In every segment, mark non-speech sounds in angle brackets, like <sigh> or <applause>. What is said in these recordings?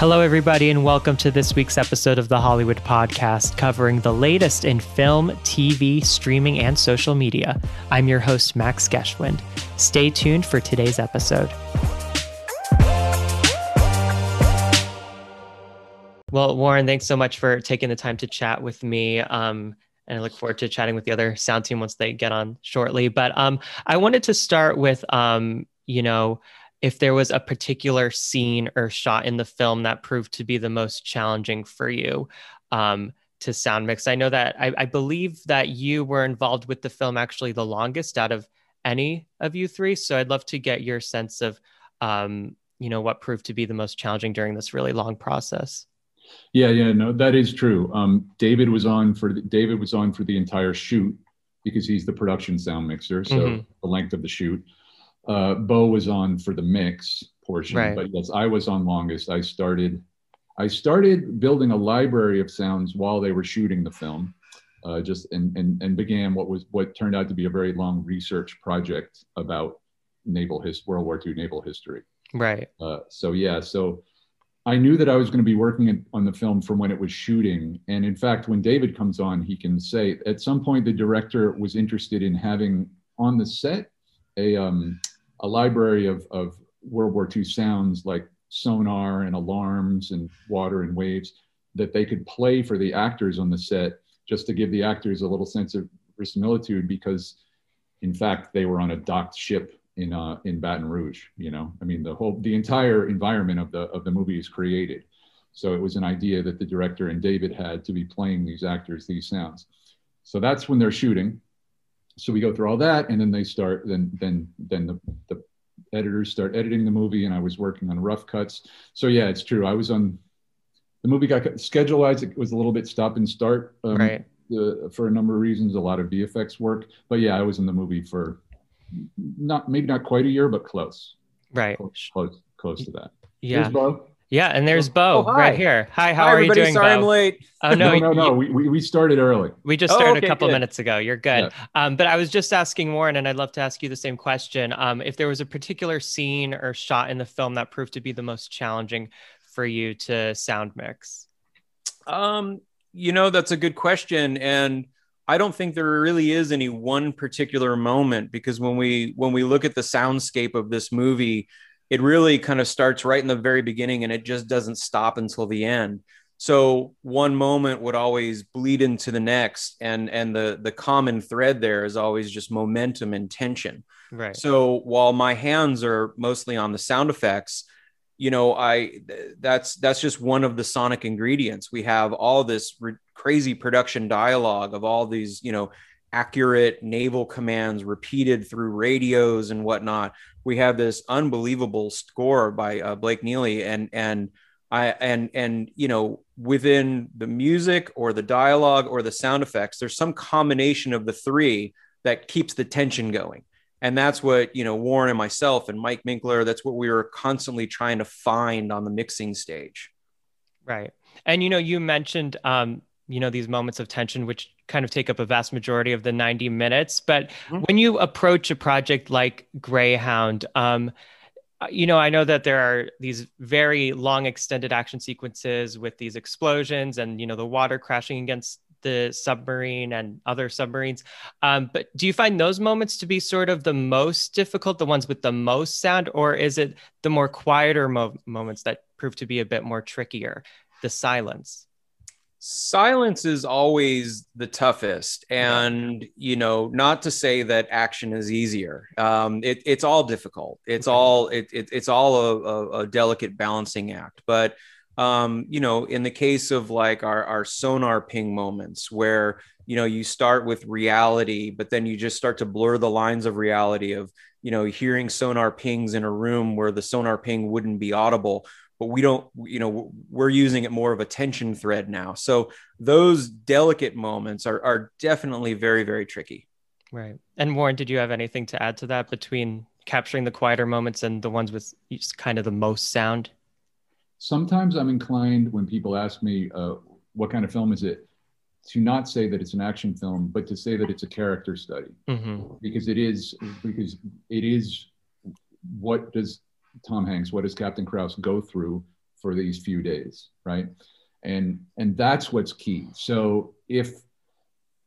Hello, everybody, and welcome to this week's episode of the Hollywood Podcast, covering the latest in film, TV, streaming, and social media. I'm your host, Max Geschwind. Stay tuned for today's episode. Well, Warren, thanks so much for taking the time to chat with me. Um, and I look forward to chatting with the other sound team once they get on shortly. But um, I wanted to start with, um, you know, if there was a particular scene or shot in the film that proved to be the most challenging for you um, to sound mix. I know that I, I, believe that you were involved with the film actually the longest out of any of you three. So I'd love to get your sense of, um, you know, what proved to be the most challenging during this really long process. Yeah, yeah, no, that is true. Um, David was on for the, David was on for the entire shoot because he's the production sound mixer. So mm-hmm. the length of the shoot uh, Beau was on for the mix portion, right. but yes, I was on longest. I started, I started building a library of sounds while they were shooting the film, uh, just and, and and began what was what turned out to be a very long research project about naval his World War II naval history. Right. Uh, so yeah, so I knew that I was going to be working on the film from when it was shooting, and in fact, when David comes on, he can say at some point the director was interested in having on the set a um, a library of, of World War II sounds like sonar and alarms and water and waves that they could play for the actors on the set just to give the actors a little sense of verisimilitude because in fact they were on a docked ship in uh, in Baton Rouge you know? I mean the whole the entire environment of the of the movie is created. So it was an idea that the director and David had to be playing these actors these sounds. So that's when they're shooting so we go through all that and then they start then then then the, the editors start editing the movie and i was working on rough cuts. So yeah it's true. I was on the movie got schedule wise it was a little bit stop and start um, right. for a number of reasons a lot of vfx work. But yeah i was in the movie for not maybe not quite a year but close. Right. Close close, close to that. Yeah yeah, and there's Beau oh, right here. Hi, how hi, are you doing? Sorry, Beau? I'm late. Oh no, no, no, no. We, we, we started early. We just started oh, okay, a couple good. minutes ago. You're good. Yeah. Um, but I was just asking Warren, and I'd love to ask you the same question. Um, if there was a particular scene or shot in the film that proved to be the most challenging for you to sound mix. Um, you know, that's a good question, and I don't think there really is any one particular moment because when we when we look at the soundscape of this movie it really kind of starts right in the very beginning and it just doesn't stop until the end. So one moment would always bleed into the next and and the the common thread there is always just momentum and tension. Right. So while my hands are mostly on the sound effects you know i that's that's just one of the sonic ingredients. We have all this re- crazy production dialogue of all these you know accurate naval commands repeated through radios and whatnot. We have this unbelievable score by uh, Blake Neely, and and I and and you know within the music or the dialogue or the sound effects, there's some combination of the three that keeps the tension going. And that's what you know Warren and myself and Mike Minkler. That's what we were constantly trying to find on the mixing stage. Right. And you know, you mentioned um, you know these moments of tension, which kind of take up a vast majority of the 90 minutes. But mm-hmm. when you approach a project like Greyhound, um, uh, you know, I know that there are these very long extended action sequences with these explosions and, you know, the water crashing against the submarine and other submarines. Um, but do you find those moments to be sort of the most difficult, the ones with the most sound, or is it the more quieter mo- moments that prove to be a bit more trickier, the silence? Silence is always the toughest. And you know not to say that action is easier. Um, it, it's all difficult. It's all it, it, it's all a, a, a, delicate balancing act. But um, you know in the case of like our, our sonar ping moments where you know you start with reality but then you just start to blur the lines of reality of you know hearing sonar pings in a room where the sonar ping wouldn't be audible but we don't you know we're using it more of a tension thread now. So those delicate moments are, are definitely very very tricky. Right. And warren did you have anything to add to that between capturing the quieter moments and the ones with kind of the most sound? Sometimes i'm inclined when people ask me uh, what kind of film is it to not say that it's an action film but to say that it's a character study. Mm-hmm. because it is because it is what does Tom Hanks, what does Captain Krause go through for these few days, right? And and that's what's key. So if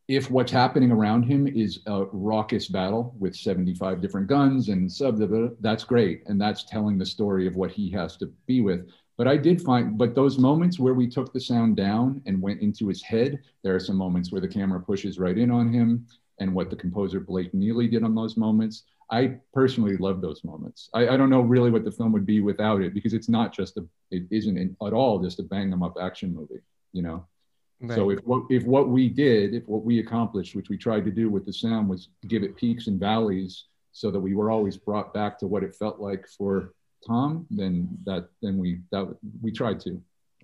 if what's happening around him is a raucous battle with 75 different guns and sub that's great and that's telling the story of what he has to be with but i did find but those moments where we took the sound down and went into his head there are some moments where the camera pushes right in on him and what the composer blake neely did on those moments i personally love those moments I, I, don't know really what the film would be without it because it's not just a it isn't at all just a bang them up action movie you know Right. So if what if what we did, if what we accomplished, which we tried to do with the sound, was give it peaks and valleys, so that we were always brought back to what it felt like for Tom, then that then we that we tried to.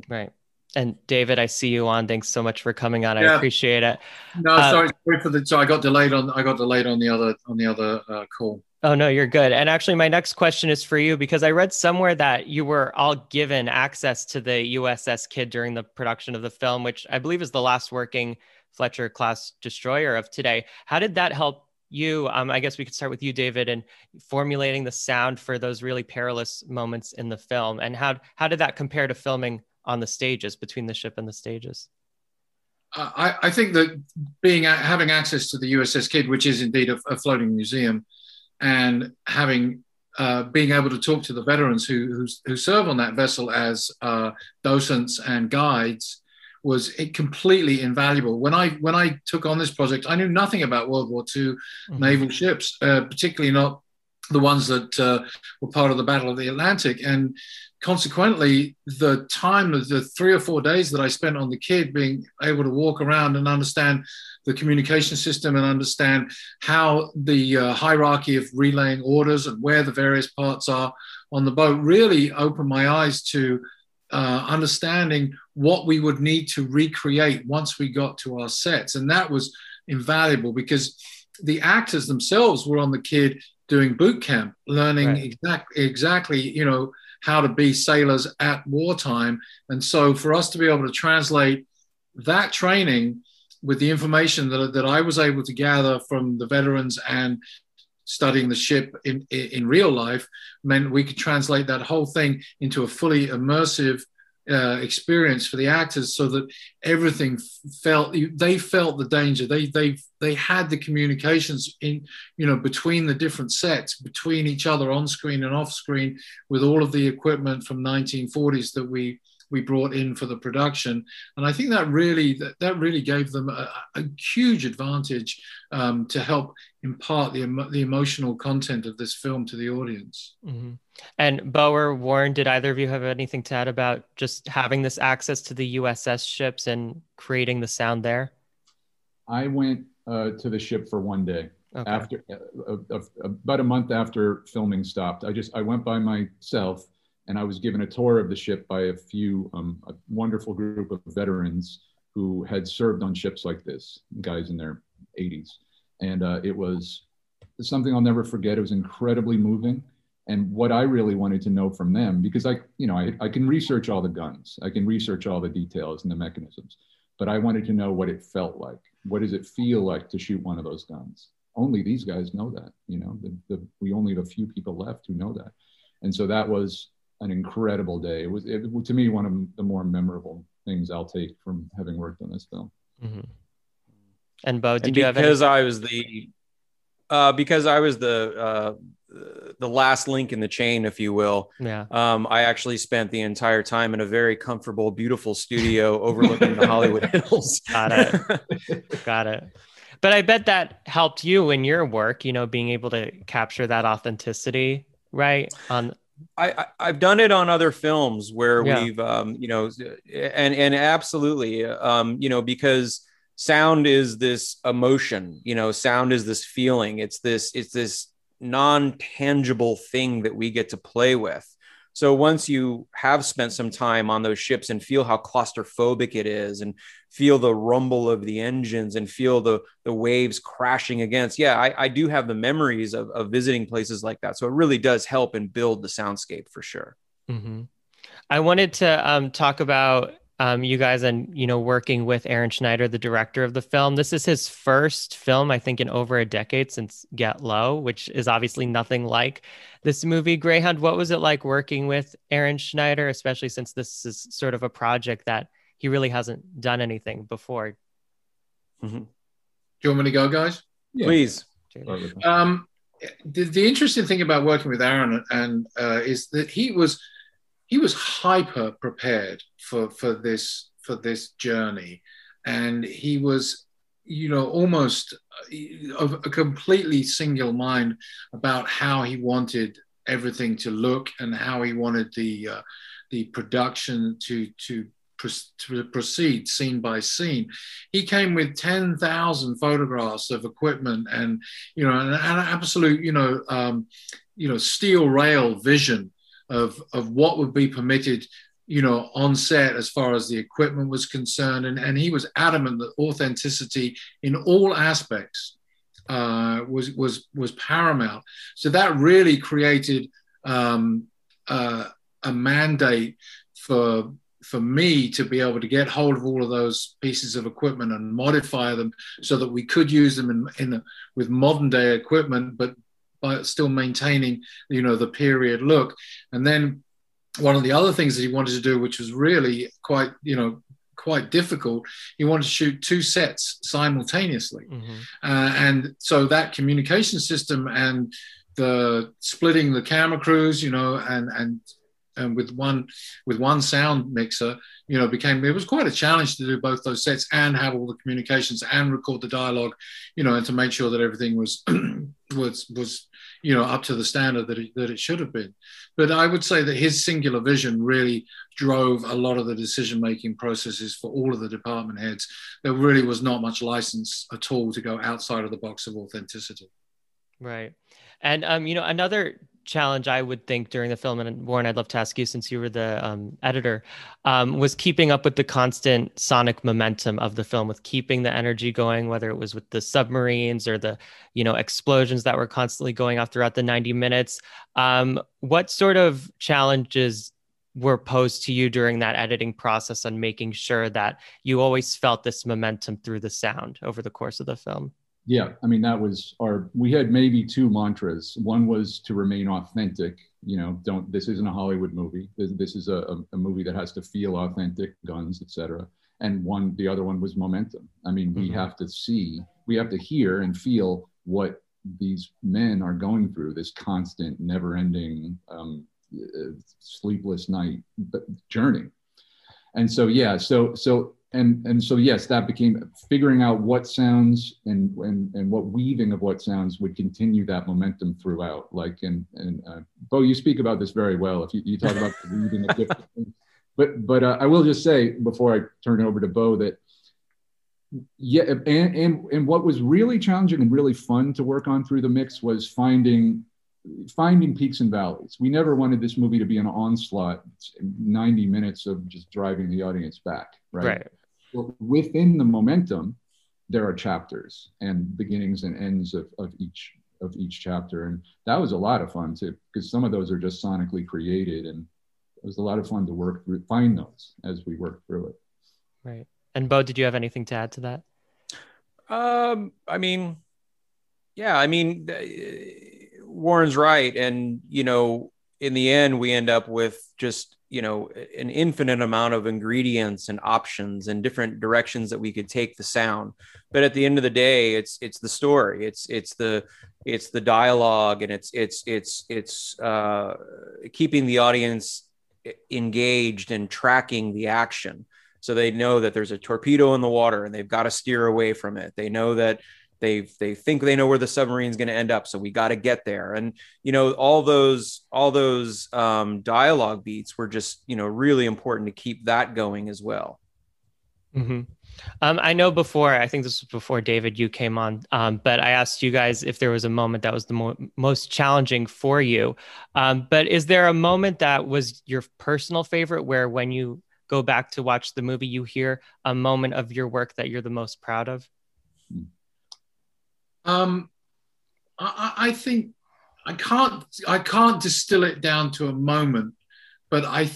Right. And David, I see you on. Thanks so much for coming on. Yeah. I appreciate it. No, uh, sorry, sorry for the. So I got delayed on. I got delayed on the other on the other uh, call. Oh, no, you're good. And actually, my next question is for you because I read somewhere that you were all given access to the USS Kidd during the production of the film, which I believe is the last working Fletcher class destroyer of today. How did that help you? Um, I guess we could start with you, David, and formulating the sound for those really perilous moments in the film. And how, how did that compare to filming on the stages between the ship and the stages? I, I think that being having access to the USS Kidd, which is indeed a, a floating museum, and having uh, being able to talk to the veterans who, who, who serve on that vessel as uh, docents and guides was it completely invaluable. When I when I took on this project, I knew nothing about World War II mm-hmm. naval ships, uh, particularly not the ones that uh, were part of the Battle of the Atlantic. And consequently, the time of the three or four days that I spent on the Kidd being able to walk around and understand the communication system and understand how the uh, hierarchy of relaying orders and where the various parts are on the boat really opened my eyes to uh, understanding what we would need to recreate once we got to our sets. And that was invaluable because the actors themselves were on the Kidd doing boot camp, learning right. exact, exactly, you know, how to be sailors at wartime. And so for us to be able to translate that training with the information that, that I was able to gather from the veterans and studying the ship in, in real life meant we could translate that whole thing into a fully immersive uh, experience for the actors so that everything felt they felt the danger. They they they had the communications in you know between the different sets between each other on screen and off screen with all of the equipment from 1940s that we we brought in for the production. And I think that really that, that really gave them a, a huge advantage um, to help impart the, the emotional content of this film to the audience. Mm-hmm. And Beau or Warren, did either of you have anything to add about just having this access to the USS ships and creating the sound there? I went uh, to the ship for one day. Okay. After uh, uh, about a month after filming stopped, I just I went by myself and I was given a tour of the ship by a few, um, a wonderful group of veterans who had served on ships like this, guys in their 80s. And uh, it was something I'll never forget. It was incredibly moving. And what I really wanted to know from them, because I, you know, I, I can research all the guns, I can research all the details and the mechanisms, but I wanted to know what it felt like. What does it feel like to shoot one of those guns? Only these guys know that, you know, the, the, we only have a few people left who know that. And so that was an incredible day. It was it, to me one of the more memorable things I'll take from having worked on this film. Mm-hmm. And Beau, did and you have because any- I was the uh, because I was the uh, the last link in the chain, if you will. Yeah. Um, I actually spent the entire time in a very comfortable, beautiful studio overlooking the Hollywood <laughs> Hills. Got it. Got it. But I bet that helped you in your work. You know, being able to capture that authenticity, right? On I, I have done it on other films where yeah. we've um, you know and and absolutely um, you know because sound is this emotion you know sound is this feeling it's this it's this non-tangible thing that we get to play with so once you have spent some time on those ships and feel how claustrophobic it is and feel the rumble of the engines and feel the, the waves crashing against, yeah, I, I do have the memories of, of visiting places like that. So it really does help and build the soundscape for sure. Mm-hmm. I wanted to um, talk about um, you guys and you know working with Aaron Schneider, the director of the film. This is his first film, I think, in over a decade since Get Low, which is obviously nothing like this movie. Greyhound, what was it like working with Aaron Schneider, especially since this is sort of a project that he really hasn't done anything before? Mm-hmm. Do you want me to go, guys? Yeah. Please. Um, the, the, interesting thing about working with Aaron and uh, is that he was he was hyper prepared for for this for this journey, and he was you know almost of a completely single mind about how he wanted everything to look and how he wanted the uh, the production to to to proceed scene by scene. He came with 10,000 photographs of equipment and, you know, an, an absolute, you know, um, you know, steel rail vision of, of what would be permitted, you know, on set as far as the equipment was concerned. And, and he was adamant that authenticity in all aspects uh, was, was, was paramount. So that really created um, uh, a mandate for for me to be able to get hold of all of those pieces of equipment and modify them so that we could use them in, in with modern day equipment, but but still maintaining you know the period look. And then one of the other things that he wanted to do, which was really quite you know quite difficult, he wanted to shoot two sets simultaneously, mm-hmm. uh, and so that communication system and the splitting the camera crews, you know, and and and with one with one sound mixer you know became it was quite a challenge to do both those sets and have all the communications and record the dialogue you know and to make sure that everything was <clears throat> was was you know up to the standard that it, that it should have been. But i would say that his singular vision really drove a lot of the decision making processes for all of the department heads. There really was not much license at all to go outside of the box of authenticity. Right. And um, you know another challenge I would think during the film, and Warren, I'd love to ask you since you were the um, editor, um, was keeping up with the constant sonic momentum of the film, with keeping the energy going, whether it was with the submarines or the you know explosions that were constantly going off throughout the 90 minutes. Um, what sort of challenges were posed to you during that editing process on making sure that you always felt this momentum through the sound over the course of the film? Yeah i mean that was our we had maybe two mantras. One was to remain authentic you know don't this isn't a hollywood movie. This, this is a, a, movie that has to feel authentic guns etc and one the other one was momentum. I mean we mm-hmm. have to see we have to hear and feel what these men are going through this constant never ending um, uh, sleepless night journey. And so yeah so so and and so yes that became figuring out what sounds and and, and what weaving of what sounds would continue that momentum throughout. Like and and uh, beau you speak about this very well if you, you talk about the <laughs> weaving of different things. But but uh, i will just say before i turn it over to beau that yeah and, and and what was really challenging and really fun to work on through the mix was finding finding peaks and valleys. We never wanted this movie to be an onslaught 90 minutes of just driving the audience back right, right within the momentum, there are chapters and beginnings and ends of, of each of each chapter. And that was a lot of fun too, because some of those are just sonically created and it was a lot of fun to work through, find those as we worked through it. Right. And Beau, did you have anything to add to that? Um, I mean, yeah, I mean, Warren's right. And, you know, in the end, we end up with just you know an infinite amount of ingredients and options and different directions that we could take the sound. But at the end of the day it's it's the story. It's it's the it's the dialogue and it's it's it's it's uh, keeping the audience engaged and tracking the action. So they know that there's a torpedo in the water and they've got to steer away from it. They know that they they think they know where the submarine's going to end up so we got to get there and you know all those all those um, dialogue beats were just you know really important to keep that going as well mm-hmm. um, i know before i think this was before david you came on um, but i asked you guys if there was a moment that was the mo- most challenging for you um, but is there a moment that was your personal favorite where when you go back to watch the movie you hear a moment of your work that you're the most proud of. Um, I, I think I can't I can't distill it down to a moment, but I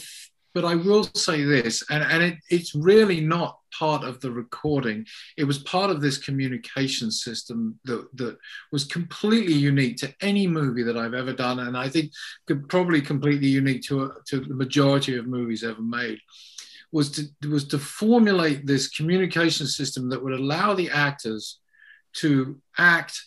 but I will say this, and, and it, it's really not part of the recording. It was part of this communication system that, that was completely unique to any movie that I've ever done, and I think could probably completely unique to, to the majority of movies ever made. Was to, was to formulate this communication system that would allow the actors to act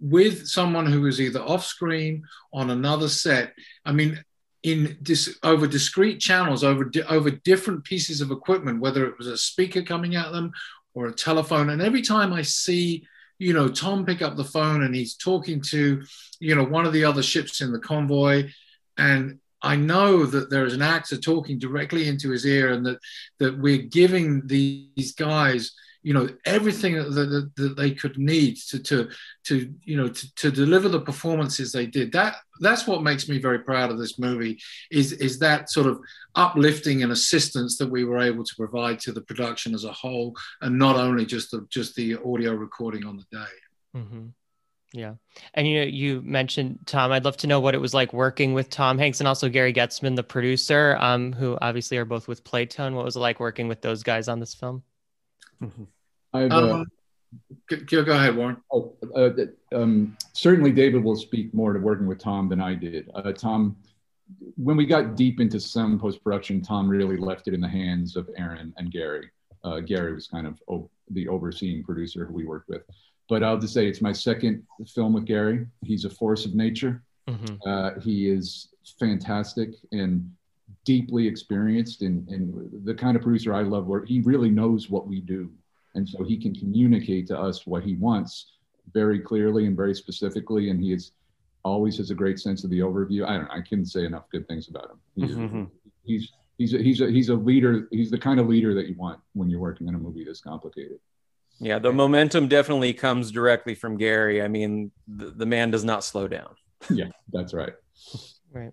with someone who is either off screen on another set. I mean, in this over discrete channels, over di- over different pieces of equipment, whether it was a speaker coming at them or a telephone. And every time I see, you know, Tom pick up the phone and he's talking to, you know, one of the other ships in the convoy, and I know that there is an actor talking directly into his ear, and that that we're giving these guys you know everything that, that, that, they could need to to to you know to, to deliver the performances they did that that's what makes me very proud of this movie is is that sort of uplifting and assistance that we were able to provide to the production as a whole and not only just the just the audio recording on the day mm-hmm. Yeah. And you you mentioned Tom. I'd love to know what it was like working with Tom Hanks and also Gary Goetzman, the producer, um, who obviously are both with Playtone. What was it like working with those guys on this film? Mm-hmm. I've, uh, um, go, go, ahead, Warren. Oh, uh, um, certainly, David will speak more to working with Tom than I did. Uh, Tom, when we got deep into some post production, Tom really left it in the hands of Aaron and Gary. Uh, Gary was kind of o- the overseeing producer who we worked with. But I'll just say it's my second film with Gary. He's a force of nature. Mm-hmm. Uh, he is fantastic and deeply experienced and, and the kind of producer I love where he really knows what we do. And so he can communicate to us what he wants very clearly and very specifically. And he is always has a great sense of the overview. I don't know, I couldn't say enough good things about him. He's, mm-hmm. he's, he's, a, he's, a, he's a leader. He's the kind of leader that you want when you're working on a movie this complicated. Yeah, the momentum definitely comes directly from Gary. I mean, the, the man does not slow down. yeah, that's right. Right.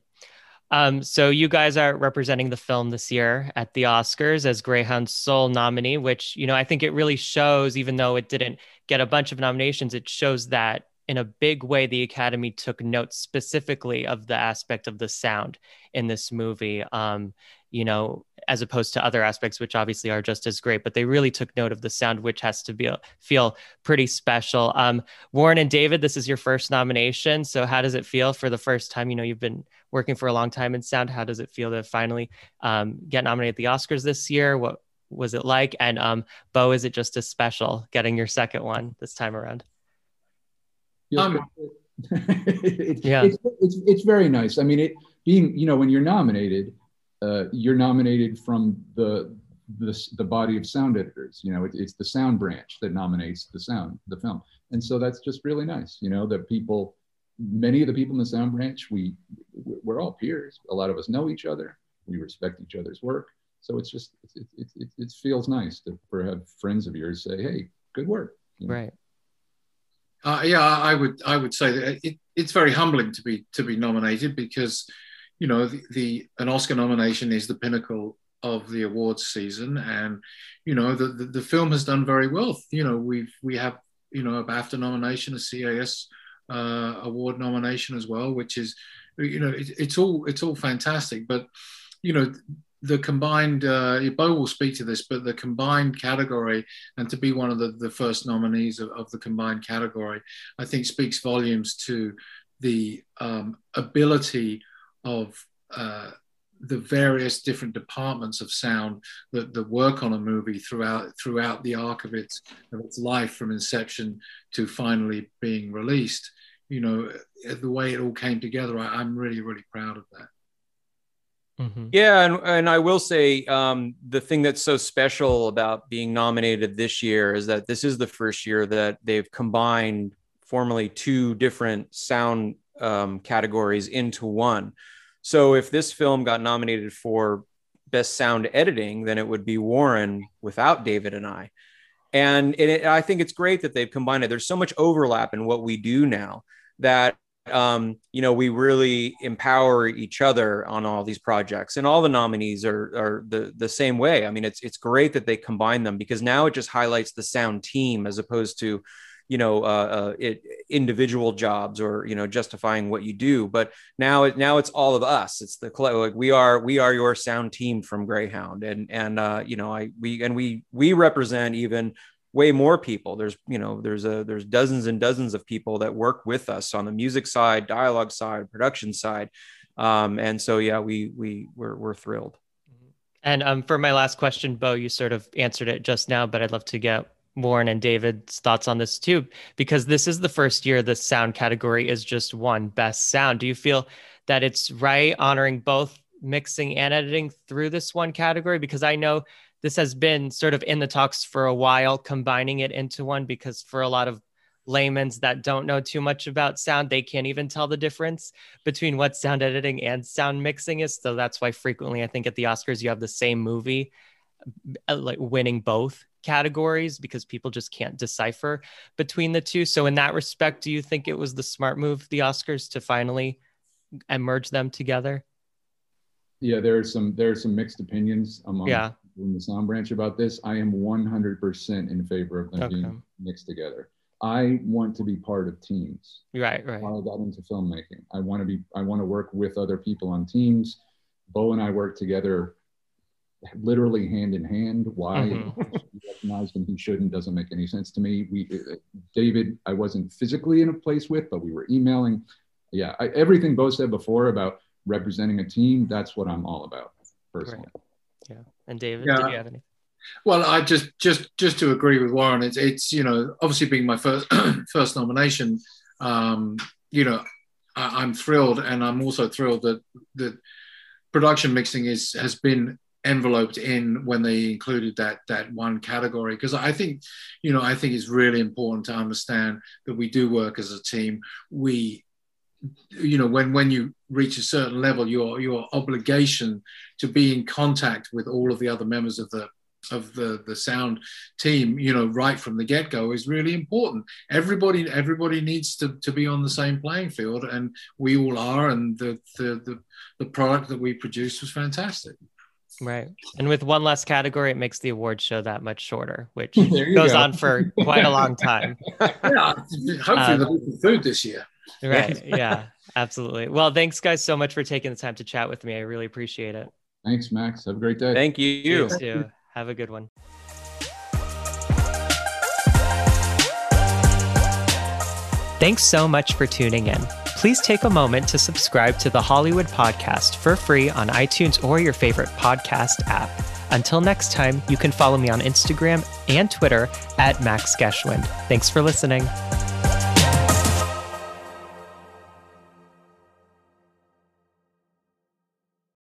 Um, so you guys are representing the film this year at the Oscars as Greyhound's sole nominee, which you know I think it really shows, even though it didn't get a bunch of nominations, it shows that in a big way the Academy took note specifically of the aspect of the sound in this movie. Um, you know, as opposed to other aspects, which obviously are just as great, but they really took note of the sound, which has to be feel pretty special. Um, Warren and David, this is your first nomination. So how does it feel for the first time? You know, you've been working for a long time in sound. How does it feel to finally um, get nominated at the Oscars this year? What was it like? And um, Beau, is it just as special getting your second one this time around? Um, <laughs> it's, yeah, it's, it's, it's very nice. I mean, it being you know when you're nominated uh, you're nominated from the, the, the body of sound editors. You know, it, it's the sound branch that nominates the sound, the film, and so that's just really nice. You know, that people, many of the people in the sound branch, we we're all peers. A lot of us know each other. We respect each other's work. So it's just it, it, it, it feels nice to for have friends of yours say, "Hey, good work." You know? Right. Uh, yeah, I would I would say that it, it's very humbling to be to be nominated because you know, the, the, an Oscar nomination is the pinnacle of the awards season, and you know the, the, the film has done very well. You know, we've we have you know a BAFTA nomination, a CAS uh, award nomination as well, which is you know it, it's all it's all fantastic. But you know the combined uh, Beau will speak to this, but the combined category and to be one of the, the first nominees of, of the combined category, I think speaks volumes to the um, ability of uh, the various different departments of sound that, that work on a movie throughout throughout the arc of its of its life from inception to finally being released. You know, the way it all came together, I, am really really proud of that. Mm-hmm. Yeah, and, and I will say um, the thing that's so special about being nominated this year is that this is the first year that they've combined formally two different sound um, categories into one. So if this film got nominated for best sound editing, then it would be Warren without David and I. And it, I think it's great that they've combined it. There's so much overlap in what we do now that um, you know we really empower each other on all these projects, and all the nominees are are the the same way. I mean, it's it's great that they combine them because now it just highlights the sound team as opposed to you know uh, uh, it, individual jobs or you know justifying what you do. But now it now it's all of us. It's the like we are we are your sound team from greyhound. And and uh, you know i we and we we represent even way more people. There's you know there's a there's dozens and dozens of people that work with us on the music side dialogue side production side. Um, and so yeah we we we're, we're thrilled. And um, for my last question beau you sort of answered it just now but i'd love to get warren and david's thoughts on this too because this is the first year the sound category is just one best sound. Do you feel that it's right honoring both mixing and editing through this one category? Because i know this has been sort of in the talks for a while, combining it into one because for a lot of laymen's that don't know too much about sound, they can't even tell the difference between what sound editing and sound mixing is. So that's why frequently I think at the Oscars you have the same movie uh, like winning both categories because people just can't decipher between the two. So in that respect, do you think it was the smart move the Oscars to finally merge them together? Yeah, there are some there are some mixed opinions among yeah in the sound branch about this. I am 100% in favor of them okay. being mixed together. I want to be part of teams. Right, right. I got into filmmaking. I want to be. I want to work with other people on teams. Beau and I work together, literally hand in hand. Why mm-hmm. he recognized and he shouldn't doesn't make any sense to me. We, uh, David, I wasn't physically in a place with, but we were emailing. Yeah, I, everything Beau said before about representing a team. That's what I'm all about personally. Right. Yeah. And David, yeah. did you have any? Well, I just just just to agree with Warren, it's it's you know obviously being my first <clears throat> first nomination, um, you know, I, am thrilled, and I'm also thrilled that that production mixing is has been enveloped in when they included that that one category. Because I think you know I think it's really important to understand that we do work as a team. We you know when when you reach a certain level your your obligation to be in contact with all of the other members of the of the the sound team you know right from the get-go is really important. Everybody everybody needs to, to be on the same playing field and we all are and the the the, the product that we produced was fantastic Right. And with one less category, it makes the award show that much shorter, which <laughs> goes go. on for quite a long time. <laughs> yeah. Hopefully, um, there'll be food this year. Right. <laughs> Yeah. Absolutely. Well, thanks guys so much for taking the time to chat with me. I really appreciate it. Thanks, Max. Have a great day. Thank you. You too. Have a good one. Thanks so much for tuning in. Please take a moment to subscribe to the Hollywood Podcast for free on iTunes or your favorite podcast app. Until next time, you can follow me on Instagram and Twitter at Max Geschwind. Thanks for listening.